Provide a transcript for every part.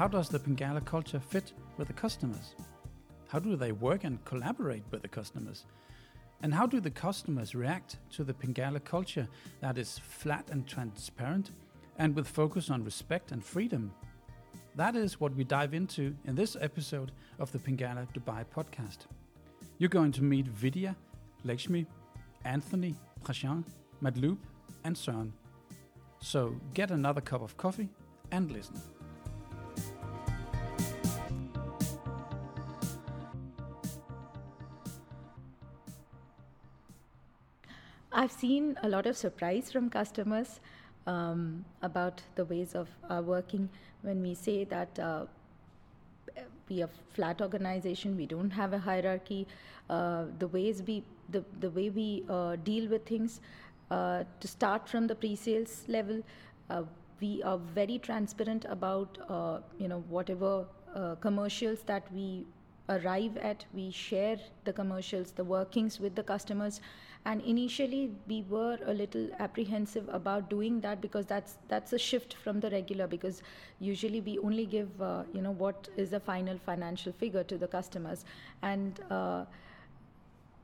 How does the Pingala culture fit with the customers? How do they work and collaborate with the customers? And how do the customers react to the Pingala culture that is flat and transparent and with focus on respect and freedom? That is what we dive into in this episode of the Pingala Dubai podcast. You're going to meet Vidya, Lakshmi, Anthony, Prashant, Madloop, and Søren. So get another cup of coffee and listen. I've seen a lot of surprise from customers um, about the ways of uh, working. When we say that uh, we are flat organization we don't have a hierarchy uh, the ways we the, the way we uh, deal with things uh, to start from the pre-sales level we are very transparent about you know whatever commercials that we arrive at we share the commercials the workings with the customers. And initially we were a little apprehensive about doing that because that's that's a shift from the regular because usually we only give uh, you know what is the final financial figure to the customers. And uh,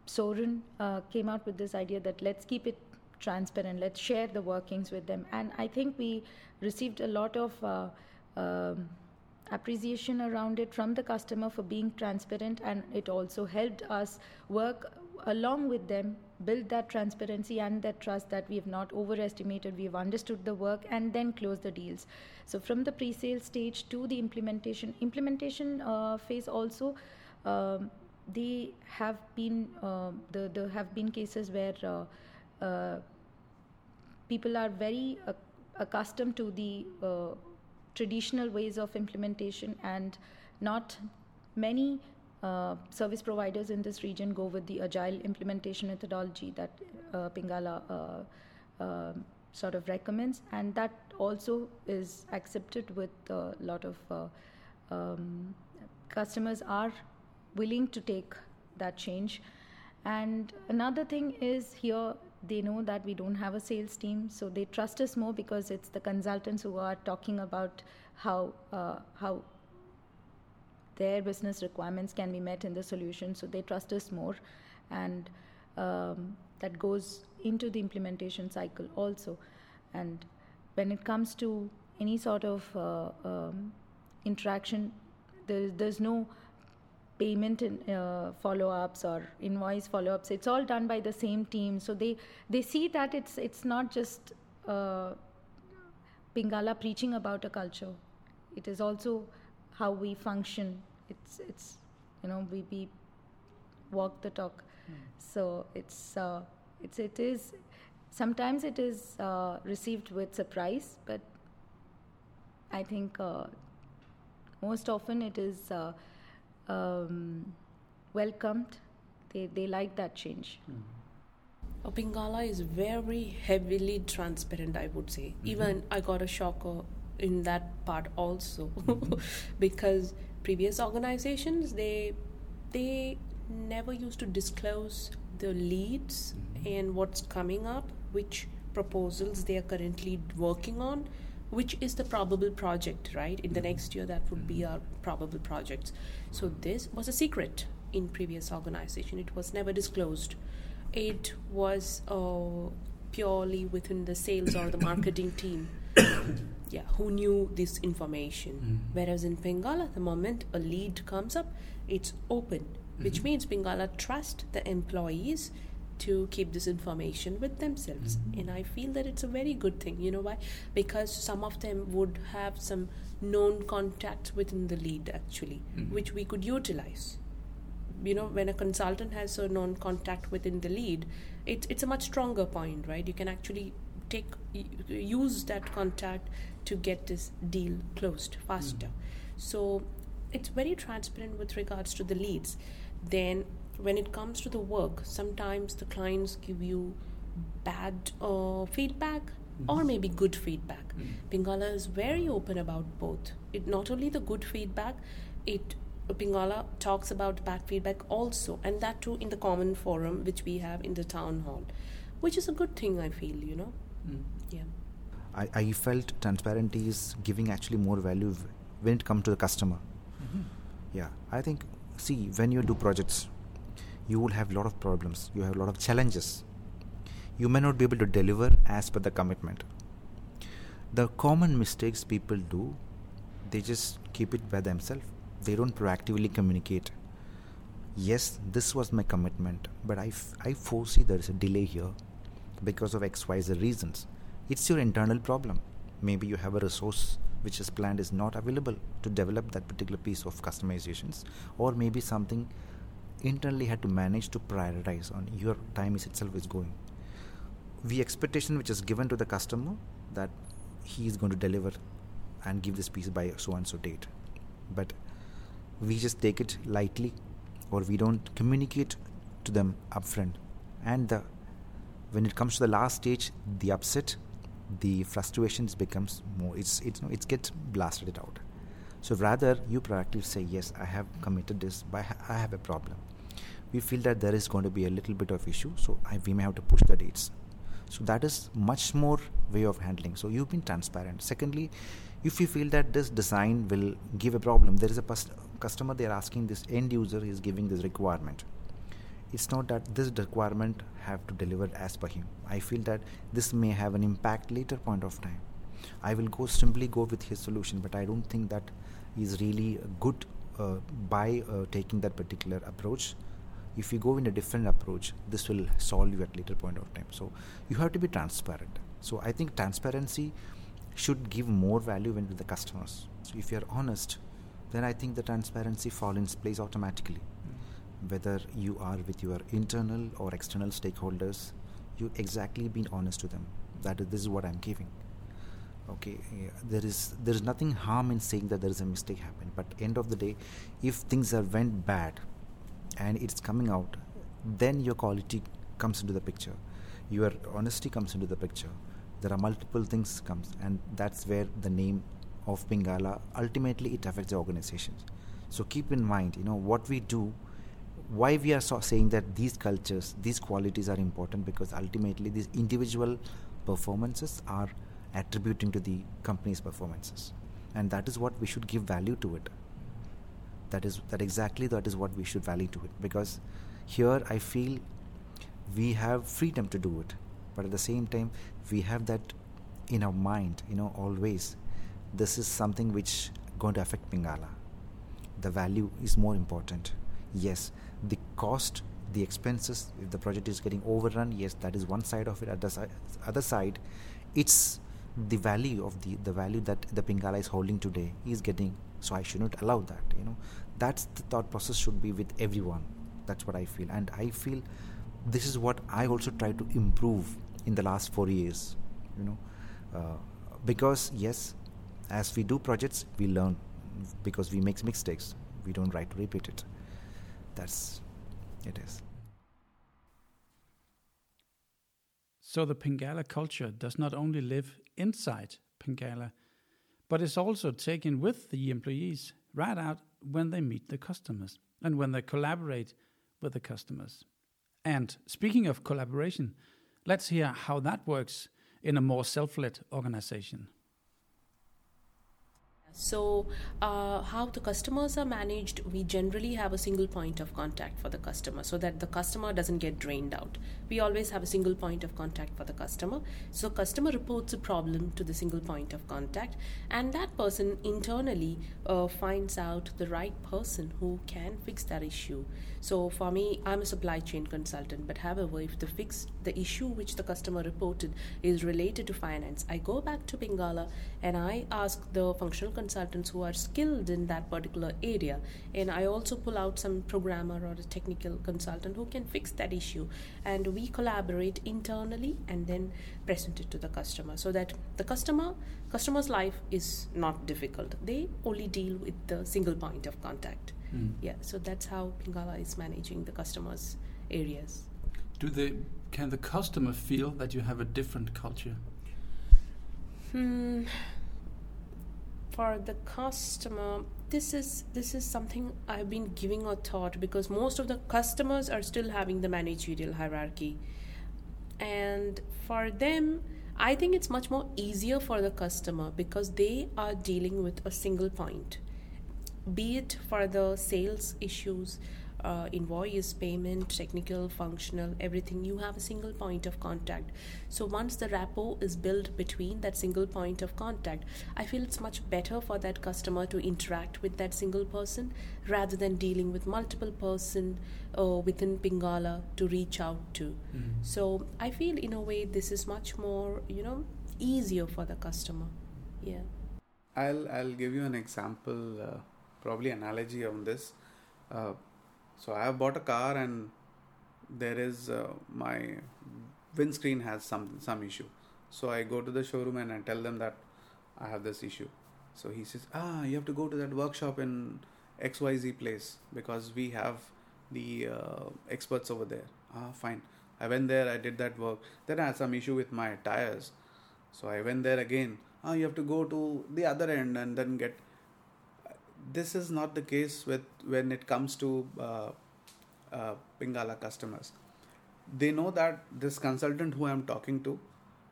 Soren uh, came out with this idea that let's keep it transparent let's share the workings with them. And I think we received a lot of uh, um, appreciation around it from the customer for being transparent and it also helped us work along with them build that transparency and that trust that we have not overestimated we have understood the work and then close the deals. So from the pre-sale stage to the implementation implementation uh, phase also um, they have been uh, the, there have been cases where uh, uh people are very accustomed to the uh, traditional ways of implementation and not many uh, service providers in this region go with the agile implementation methodology that uh, Pingala uh, um, sort of recommends, and that also is accepted with a lot of uh, um, customers are willing to take that change. And another thing is here they know that we don't have a sales team, so they trust us more because it's the consultants who are talking about how uh, how their business requirements can be met in the solution. So they trust us more, and um, that goes into the implementation cycle also. And when it comes to any sort of uh, um, interaction, there, there's no payment in, uh, follow-ups or invoice follow-ups it's all done by the same team. So they they see that it's it's not just uh, pingala preaching about a culture. It is also how we function. It's it's you know we, we walk the talk. Mm. so it's uh, it's it is sometimes it is uh, received with surprise but i think uh, most often it is uh, um, welcomed. They, they like that change. Mm-hmm. Pingala is very heavily transparent, I would say. Mm-hmm. Even I got a shocker in that part also mm-hmm. because previous organizations they they never used to disclose the leads mm-hmm. and what's coming up which proposals they are currently working on which is the probable project, right? In the mm-hmm. next year, that would be our probable projects. So this was a secret in previous organization. It was never disclosed. It was uh, purely within the sales or the marketing team. yeah, who knew this information? Mm-hmm. Whereas in Pingala, the moment a lead comes up, it's open, which mm-hmm. means Pingala trust the employees to keep this information with themselves. Mm-hmm. and i feel that it's a very good thing. You know why? Because some of them would have some known contacts within the lead actually mm-hmm. which we could utilize. You know when a consultant has a known contact within the lead it's it's a much stronger point right? You can actually take use that contact to get this deal closed faster. Mm-hmm. so it's very transparent with regards to the leads. Then when it comes to the work, sometimes the clients give you bad uh, feedback mm-hmm. or maybe good feedback. Mm-hmm. Pingala is very open about both. It not only the good feedback, it Pingala talks about bad feedback also, and that too in the common forum which we have in the town hall, which is a good thing. I feel you know, mm. yeah. I, I felt transparency is giving actually more value when it comes to the customer. Mm-hmm. Yeah, I think, see, when you do projects, you will have a lot of problems, you have a lot of challenges. You may not be able to deliver as per the commitment. The common mistakes people do, they just keep it by themselves. They don't proactively communicate. Yes, this was my commitment, but I, f- I foresee there is a delay here because of XYZ reasons. It's your internal problem. Maybe you have a resource which is planned is not available to develop that particular piece of customizations, or maybe something internally had to manage to prioritize on your time is itself is going. The expectation which is given to the customer that he is going to deliver and give this piece by so and so date. But we just take it lightly or we don't communicate to them upfront. And the when it comes to the last stage, the upset, the frustrations becomes more. It's it's it gets blasted out. So rather, you proactively say, yes, I have committed this, but I have a problem. We feel that there is going to be a little bit of issue, so I, we may have to push the dates. So that is much more way of handling. So you've been transparent. Secondly, if you feel that this design will give a problem, there is a customer they are asking this end user is giving this requirement it's not that this requirement have to deliver as per him i feel that this may have an impact later point of time i will go simply go with his solution but i don't think that is really good uh, by uh, taking that particular approach. If you go in a different approach this will solve you at later point of time. So you have to be transparent. So i think transparency should give more value when with the customers. So if you're honest then i think the transparency falls in place automatically. Whether you are with your internal or external stakeholders you exactly being honest to them. That is, this is what i'm giving okay there is there is nothing harm in saying that there is a mistake happened but end of the day if things are went bad and it's coming out then your quality comes into the picture. Your honesty comes into the picture. There are multiple things comes and that's where the name of pingala ultimately it affects the organizations. So keep in mind you know what we do why we are so saying that these cultures these qualities are important because ultimately these individual performances are attributing to the company's performances. And that is what we should give value to it. That is that exactly that is what we should value to it. Because here i feel we have freedom to do it. But at the same time we have that in our mind you know always. This is something which going to affect pingala the value is more important. Yes the cost the expenses if the project is getting overrun yes that is one side of it. At the other side it's the value of the the value that the pingala is holding today is getting so i should not allow that you know. That's the thought process should be with everyone. That's what i feel. And i feel this is what i also try to improve in the last 4 years you know. Uh, because yes as we do projects we learn because we make mistakes. We don't try to repeat it. That's it is. So the Pingala culture does not only live inside Pingala, but is also taken with the employees right out when they meet the customers and when they collaborate with the customers. And speaking of collaboration, let's hear how that works in a more self led organization. So, uh, how the customers are managed, we generally have a single point of contact for the customer so that the customer doesn't get drained out. We always have a single point of contact for the customer. So, customer reports a problem to the single point of contact, and that person internally uh, finds out the right person who can fix that issue. So, for me, I'm a supply chain consultant, but however, if the fix the issue which the customer reported is related to finance, I go back to Pingala and I ask the functional consultants who are skilled in that particular area. And i also pull out some programmer or a technical consultant who can fix that issue. And we collaborate internally and then present it to the customer so that the customer customer's life is not difficult. They only deal with the single point of contact mm. yeah so that's how pingala is managing the customers areas. Do they can the customer feel that you have a different culture? Hmm. For the customer this is this is something i've been giving a thought because most of the customers are still having the managerial hierarchy. And for them I think it's much more easier for the customer because they are dealing with a single point, be it for the sales issues, uh, invoice, payment, technical, functional, everything. You have a single point of contact. So once the rapport is built between that single point of contact, I feel it's much better for that customer to interact with that single person rather than dealing with multiple person uh, within Pingala to reach out to. Mm-hmm. So I feel in a way this is much more, you know, easier for the customer. Yeah. I'll I'll give you an example, uh, probably analogy on this. Uh, so I have bought a car and there is uh, my windscreen has some some issue. So I go to the showroom and I tell them that I have this issue. So he says, ah, you have to go to that workshop in XYZ place because we have the uh, experts over there. Ah, fine. I went there, I did that work. Then I had some issue with my tires. So I went there again. Ah, you have to go to the other end and then get. This is not the case with when it comes to uh, uh, Pingala customers. They know that this consultant who I'm talking to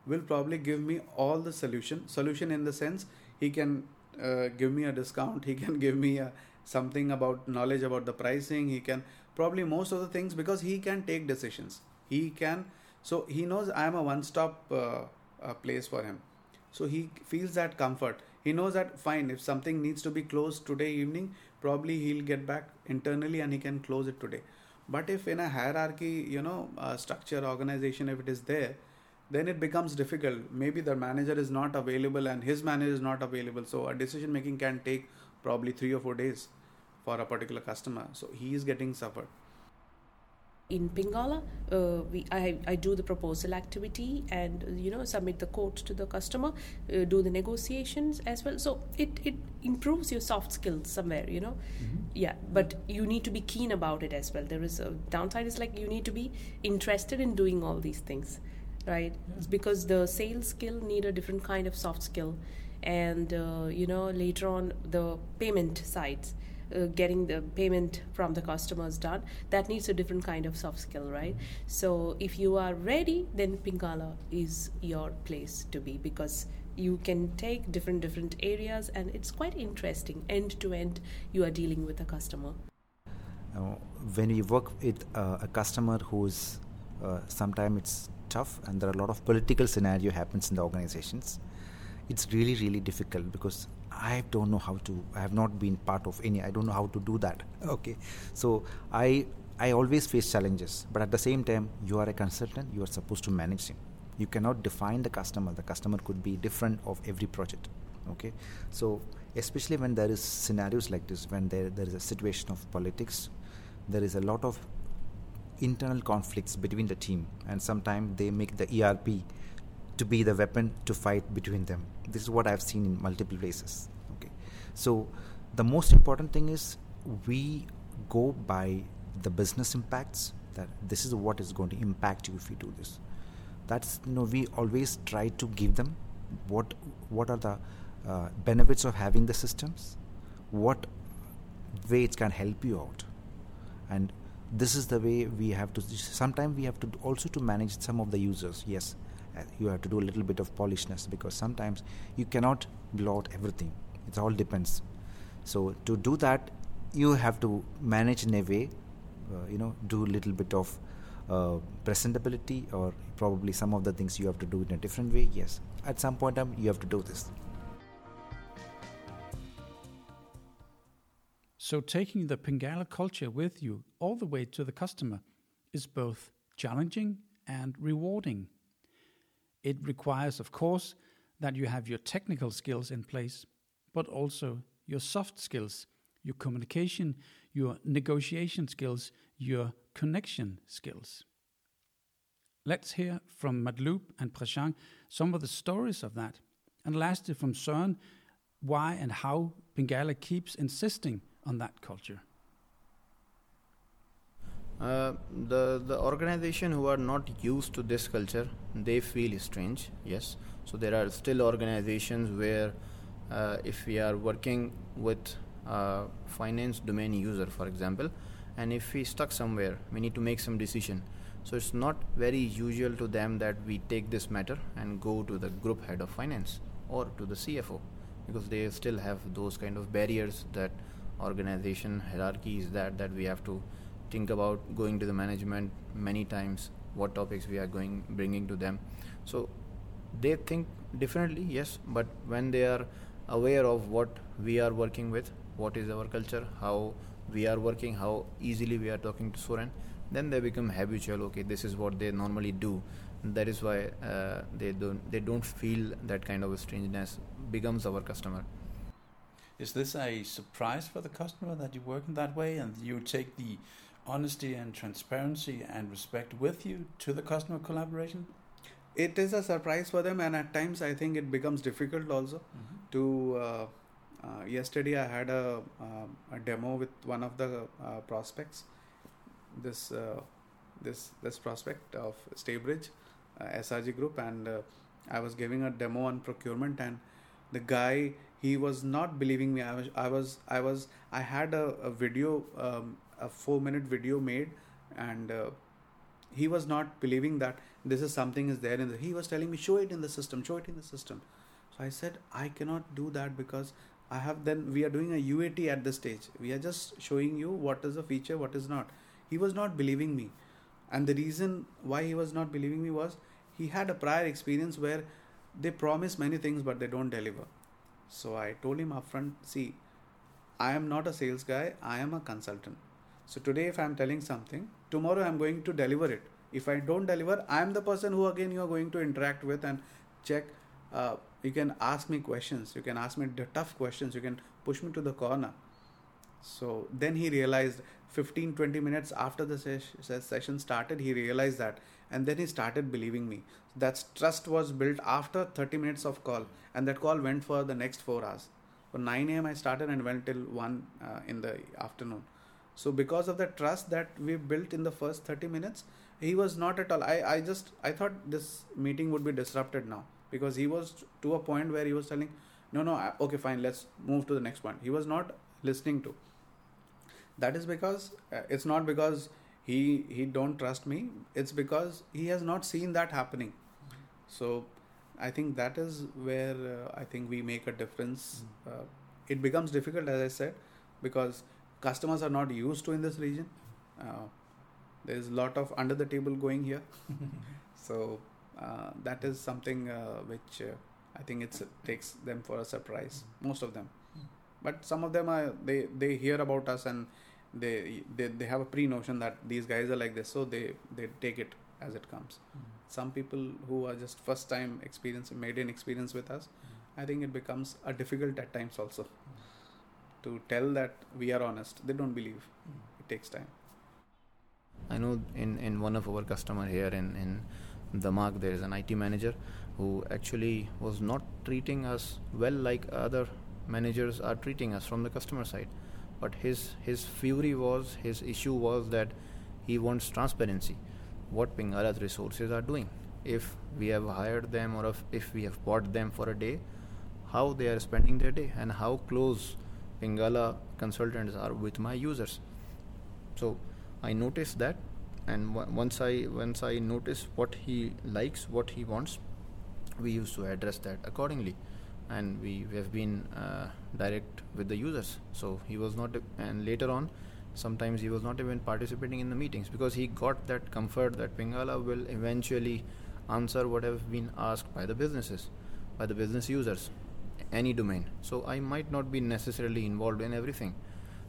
will probably give me all the solution. Solution in the sense he can uh, give me a discount. He can give me a, something about knowledge about the pricing. He can probably most of the things because he can take decisions he can so he knows i am a one stop uh, uh, place for him so he feels that comfort he knows that fine if something needs to be closed today evening probably he'll get back internally and he can close it today but if in a hierarchy you know uh, structure organization if it is there then it becomes difficult maybe the manager is not available and his manager is not available so a decision making can take probably 3 or 4 days for a particular customer. So he is getting suffered. In Pingala, uh, we I, I do the proposal activity and you know submit the quote to the customer, uh, do the negotiations as well. So it it improves your soft skills somewhere, you know. Mm-hmm. Yeah, but you need to be keen about it as well. There is a downside is like you need to be interested in doing all these things, right? Yeah. Because the sales skill need a different kind of soft skill, and uh, you know later on the payment sides uh, getting the payment from the customers done that needs a different kind of soft skill right? So if you are ready then pingala is your place to be because you can take different different areas and it's quite interesting. End to end you are dealing with a customer. When we work with uh, a customer who's uh, sometimes it's tough and there are a lot of political scenario happens in the organizations it's really really difficult because I don't know how to. I have not been part of any. I don't know how to do that. Okay, so I I always face challenges, but at the same time, you are a consultant. You are supposed to manage him. You cannot define the customer. The customer could be different of every project. Okay, so especially when there is scenarios like this, when there there is a situation of politics, there is a lot of internal conflicts between the team, and sometimes they make the ERP to be the weapon to fight between them. This is what I've seen in multiple places. Okay, so the most important thing is we go by the business impacts. That this is what is going to impact you if you do this. That's you know we always try to give them what what are the uh, benefits of having the systems, what way it can help you out, and this is the way we have to. Sometimes we have to also to manage some of the users. Yes, you have to do a little bit of polishness because sometimes you cannot blot everything. It all depends. So to do that you have to manage in a way uh, you know do a little bit of uh, presentability or probably some of the things you have to do in a different way. Yes at some point time you have to do this. So taking the pingala culture with you all the way to the customer is both challenging and rewarding it requires, of course, that you have your technical skills in place, but also your soft skills, your communication, your negotiation skills, your connection skills. Let's hear from Madloop and Prashant some of the stories of that. And lastly, from Søren, why and how Pingala keeps insisting on that culture. Uh, the the organization who are not used to this culture they feel strange yes. So there are still organizations where uh, if we are working with uh, finance domain user for example and if we stuck somewhere we need to make some decision. So it's not very usual to them that we take this matter and go to the group head of finance or to the CFO because they still have those kind of barriers that organization hierarchy is that that we have to think about going to the management many times what topics we are going bringing to them. So they think differently yes but when they are aware of what we are working with what is our culture how we are working how easily we are talking to Søren then they become habitual okay this is what they normally do. That is why uh, they don't they don't feel that kind of strangeness becomes our customer. Is this a surprise for the customer that you work in that way and you take the honesty and transparency and respect with you to the customer collaboration? It is a surprise for them and at times i think it becomes difficult also. Mm-hmm. to uh, uh, yesterday i had a, uh, a demo with one of the uh, prospects. This uh, this this prospect of staybridge uh, srg group and i was giving a demo on procurement and the guy he was not believing me. I was i was i was i had a, a video um, a 4 minute video made and uh, he was not believing that this is something is there in the he was telling me show it in the system show it in the system. So i said i cannot do that because i have then we are doing a uat at this stage. We are just showing you what is a feature what is not. He was not believing me. And the reason why he was not believing me was he had a prior experience where they promise many things but they don't deliver. So i told him upfront see i am not a sales guy i am a consultant so today, if I'm telling something, tomorrow I'm going to deliver it. If I don't deliver, I'm the person who again you are going to interact with and check. Uh, you can ask me questions. You can ask me the tough questions. You can push me to the corner. So then he realized 15 20 minutes after the ses- session started, he realized that. And then he started believing me. That trust was built after 30 minutes of call. And that call went for the next four hours. For 9 a.m., I started and went till 1 uh, in the afternoon. So because of the trust that we built in the first 30 minutes, he was not at all. I, I just I thought this meeting would be disrupted now because he was to a point where he was telling, no, no, okay, fine, let's move to the next point. He was not listening to. That is because uh, it's not because he he don't trust me. It's because he has not seen that happening. So I think that is where uh, I think we make a difference. Mm. Uh, it becomes difficult, as I said, because customers are not used to in this region. Uh, there is a lot of under the table going here, so uh, that is something uh, which uh, I think it takes them for a surprise. Most of them, but some of them are they they hear about us and they they, they have a pre notion that these guys are like this, so they they take it as it comes. Mm. Some people who are just first time experience made an experience with us. I think it becomes a difficult at times also. To tell that we are honest. They don't believe. Mm. It takes time. I know in, in one of our customer here in, in Damac there is an IT manager who actually was not treating us well like other managers are treating us from the customer side. But his his fury was his issue was that he wants transparency. What Pingala's resources are doing. If we have hired them or if, if we have bought them for a day, how they are spending their day and how close Pingala consultants are with my users. So I notice that, and w- once I once I notice what he likes, what he wants, we used to address that accordingly, and we, we have been uh, direct with the users. So he was not, and later on, sometimes he was not even participating in the meetings because he got that comfort that Pingala will eventually answer what have been asked by the businesses, by the business users any domain. So i might not be necessarily involved in everything.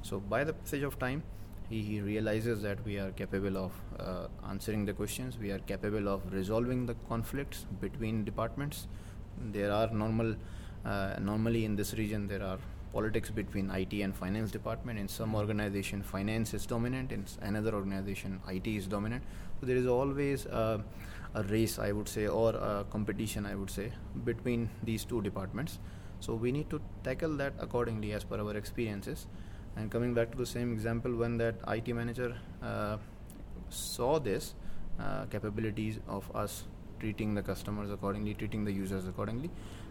So by the passage of time he, he realizes that we are capable of uh, answering the questions. We are capable of resolving the conflicts between departments. There are normal uh, normally in this region there are politics between IT and finance department. In some organization finance is dominant. In another organization IT is dominant. So there is always uh, a race I would say or a competition I would say between these two departments so we need to tackle that accordingly as per our experiences. And coming back to the same example, when that IT manager uh, saw this uh, capabilities of us treating the customers accordingly, treating the users accordingly,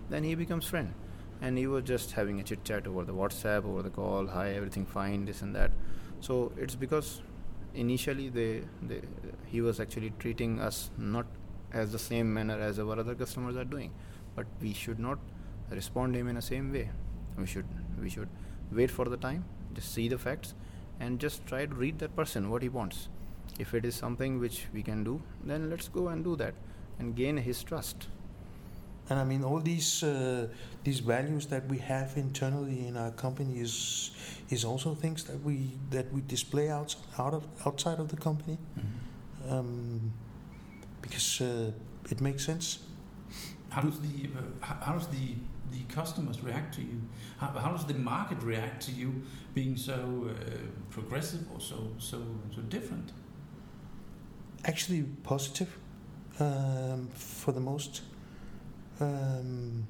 then he becomes friend. And he was just having a chit chat over the WhatsApp, over the call, hi, everything fine, this and that. So it's because initially they, they he was actually treating us not as the same manner as our other customers are doing but we should not respond him in the same way we should we should wait for the time just see the facts and just try to read that person what he wants if it is something which we can do then let's go and do that and gain his trust and I mean, all these uh, these values that we have internally in our company is is also things that we that we display out out of outside of the company, mm-hmm. um, because uh, it makes sense. How does the uh, how does the the customers react to you? How, how does the market react to you being so uh, progressive or so so so different? Actually, positive um, for the most um,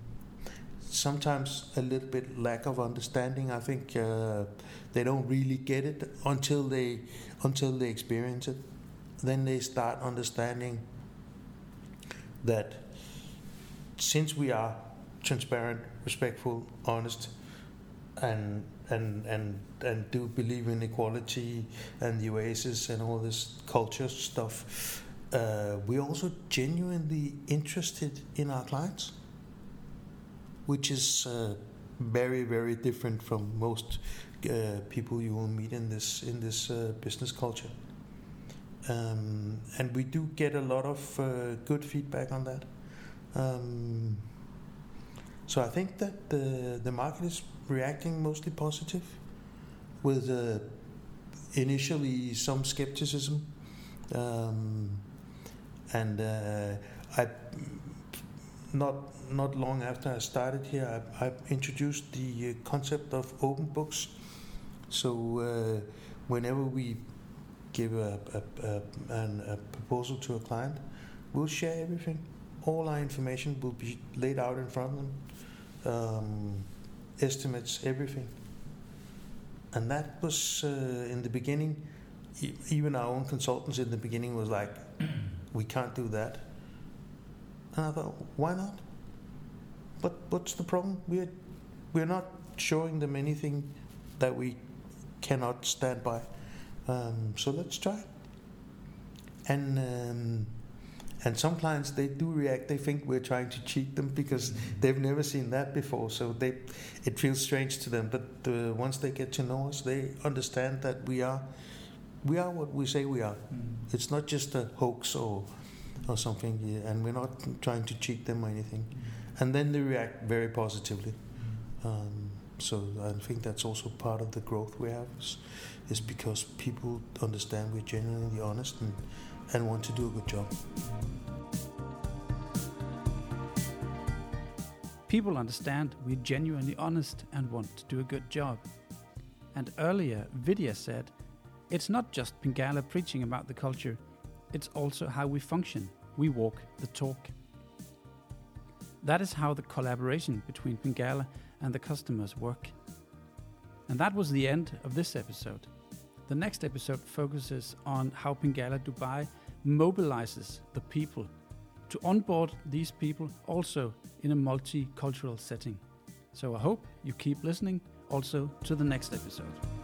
sometimes a little bit lack of understanding. I think uh, they don't really get it until they until they experience it. Then they start understanding that since we are transparent, respectful, honest, and and and and do believe in equality and the oasis and all this culture stuff uh, we're also genuinely interested in our clients, which is uh, very, very different from most uh, people you will meet in this in this uh, business culture. Um, and we do get a lot of uh, good feedback on that. Um, so I think that the the market is reacting mostly positive, with uh, initially some skepticism. Um, and uh, I not not long after I started here, I, I introduced the concept of open books. So uh, whenever we give a, a, a, an, a, proposal to a client, we'll share everything. All our information will be laid out in front of them, um, estimates, everything. And that was uh, in the beginning. Even our own consultants in the beginning was like, we can't do that. And I thought, why not? But what's the problem? We're we're not showing them anything that we cannot stand by. Um, so let's try. And um, and some clients they do react. They think we're trying to cheat them because they've never seen that before. So they it feels strange to them. But uh, once they get to know us, they understand that we are we are what we say we are. Mm. It's not just a hoax or or something, and we're not trying to cheat them or anything. Mm. And then they react very positively. Mm. Um, so I think that's also part of the growth we have is, is because people understand we're genuinely honest and, and want to do a good job. People understand we're genuinely honest and want to do a good job. And earlier, Vidya said it's not just Pingala preaching about the culture, it's also how we function. We walk the talk. That is how the collaboration between Pingala and the customers work. And that was the end of this episode. The next episode focuses on how Pingala Dubai mobilizes the people to onboard these people also in a multicultural setting. So I hope you keep listening also to the next episode.